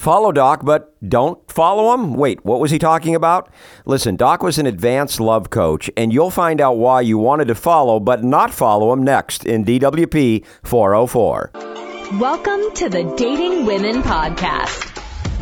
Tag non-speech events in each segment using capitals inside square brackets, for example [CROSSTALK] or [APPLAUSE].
Follow Doc, but don't follow him? Wait, what was he talking about? Listen, Doc was an advanced love coach, and you'll find out why you wanted to follow but not follow him next in DWP 404. Welcome to the Dating Women Podcast.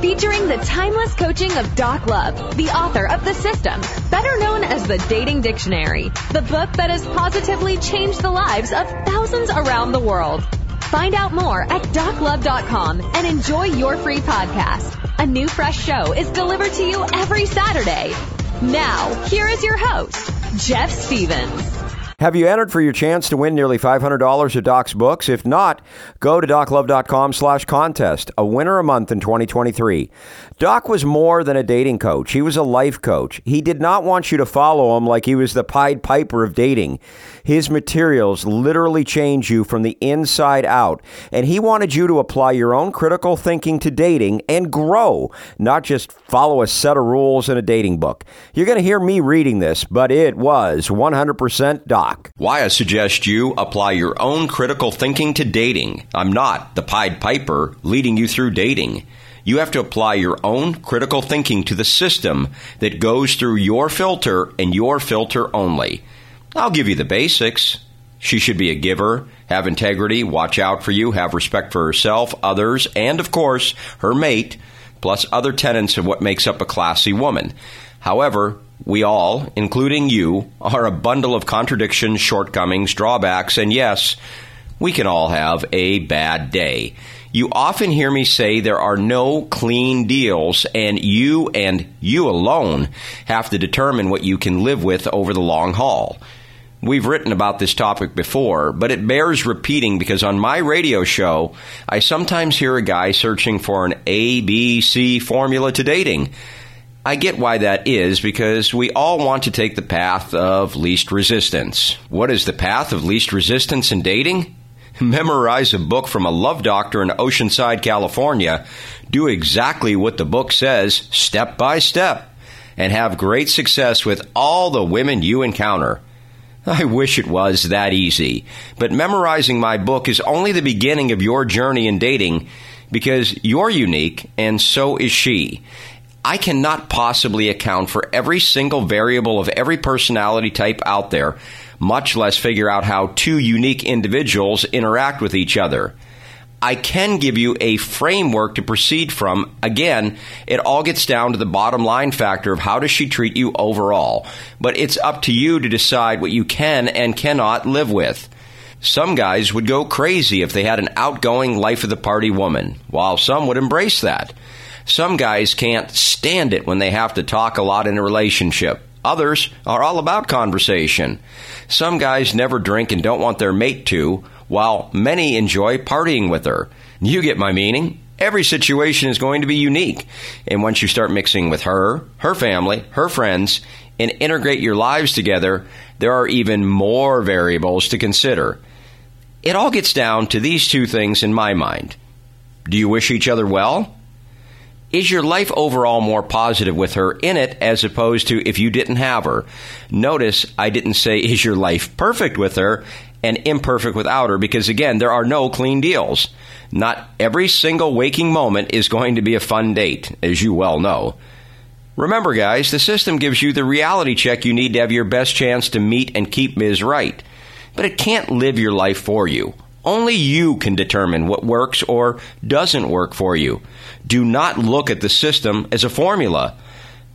Featuring the timeless coaching of Doc Love, the author of The System, better known as the Dating Dictionary, the book that has positively changed the lives of thousands around the world. Find out more at doclove.com and enjoy your free podcast. A new fresh show is delivered to you every Saturday. Now, here is your host, Jeff Stevens. Have you entered for your chance to win nearly $500 of Doc's books? If not, go to doclove.com slash contest. A winner a month in 2023. Doc was more than a dating coach. He was a life coach. He did not want you to follow him like he was the Pied Piper of dating. His materials literally change you from the inside out. And he wanted you to apply your own critical thinking to dating and grow, not just follow a set of rules in a dating book. You're going to hear me reading this, but it was 100% Doc. Why I suggest you apply your own critical thinking to dating. I'm not the Pied Piper leading you through dating. You have to apply your own critical thinking to the system that goes through your filter and your filter only. I'll give you the basics. She should be a giver, have integrity, watch out for you, have respect for herself, others, and of course, her mate, plus other tenets of what makes up a classy woman. However, we all, including you, are a bundle of contradictions, shortcomings, drawbacks, and yes, we can all have a bad day. You often hear me say there are no clean deals, and you and you alone have to determine what you can live with over the long haul. We've written about this topic before, but it bears repeating because on my radio show, I sometimes hear a guy searching for an ABC formula to dating. I get why that is because we all want to take the path of least resistance. What is the path of least resistance in dating? [LAUGHS] memorize a book from a love doctor in Oceanside, California, do exactly what the book says, step by step, and have great success with all the women you encounter. [LAUGHS] I wish it was that easy, but memorizing my book is only the beginning of your journey in dating because you're unique and so is she. I cannot possibly account for every single variable of every personality type out there much less figure out how two unique individuals interact with each other. I can give you a framework to proceed from. Again, it all gets down to the bottom line factor of how does she treat you overall. But it's up to you to decide what you can and cannot live with. Some guys would go crazy if they had an outgoing life of the party woman, while some would embrace that. Some guys can't stand it when they have to talk a lot in a relationship. Others are all about conversation. Some guys never drink and don't want their mate to, while many enjoy partying with her. You get my meaning. Every situation is going to be unique. And once you start mixing with her, her family, her friends, and integrate your lives together, there are even more variables to consider. It all gets down to these two things in my mind. Do you wish each other well? Is your life overall more positive with her in it as opposed to if you didn't have her? Notice I didn't say [LAUGHS] is your life perfect with her and imperfect without her because again, there are no clean deals. Not every single waking moment is going to be a fun date, as you well know. Remember, guys, the system gives you the reality check you need to have your best chance to meet and keep Ms. Right. But it can't live your life for you. Only you can determine what works or doesn't work for you. Do not look at the system as a formula,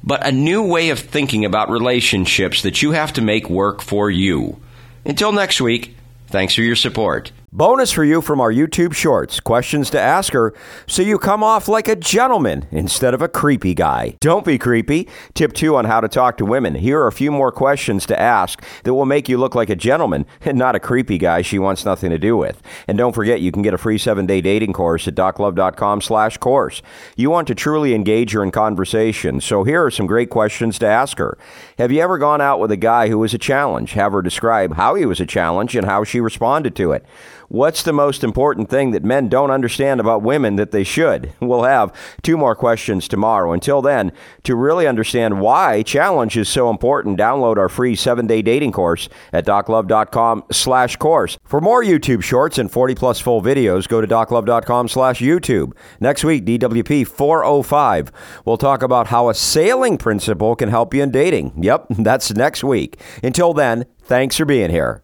but a new way of thinking about relationships that you have to make work for you. Until next week, thanks for your support. Bonus for you from our YouTube shorts questions to ask her so you come off like a gentleman instead of a creepy guy. Don't be creepy. Tip two on how to talk to women. Here are a few more questions to ask that will make you look like a gentleman and not a creepy guy she wants nothing to do with. And don't forget, you can get a free seven day dating course at doclove.com slash course. You want to truly engage her in conversation, so here are some great questions to ask her. Have you ever gone out with a guy who was a challenge? Have her describe how he was a challenge and how she responded to it. What's the most important thing that men don't understand about women that they should? [LAUGHS] We'll have two more questions tomorrow. Until then, to really understand why challenge is so important, download our free seven-day dating course at doclove.com slash course. For more YouTube shorts and 40 plus full videos, go to doclove.com slash YouTube. Next week, DWP 405. We'll talk about how a sailing principle can help you in dating. Yep, [LAUGHS] that's next week. Until then, thanks for being here.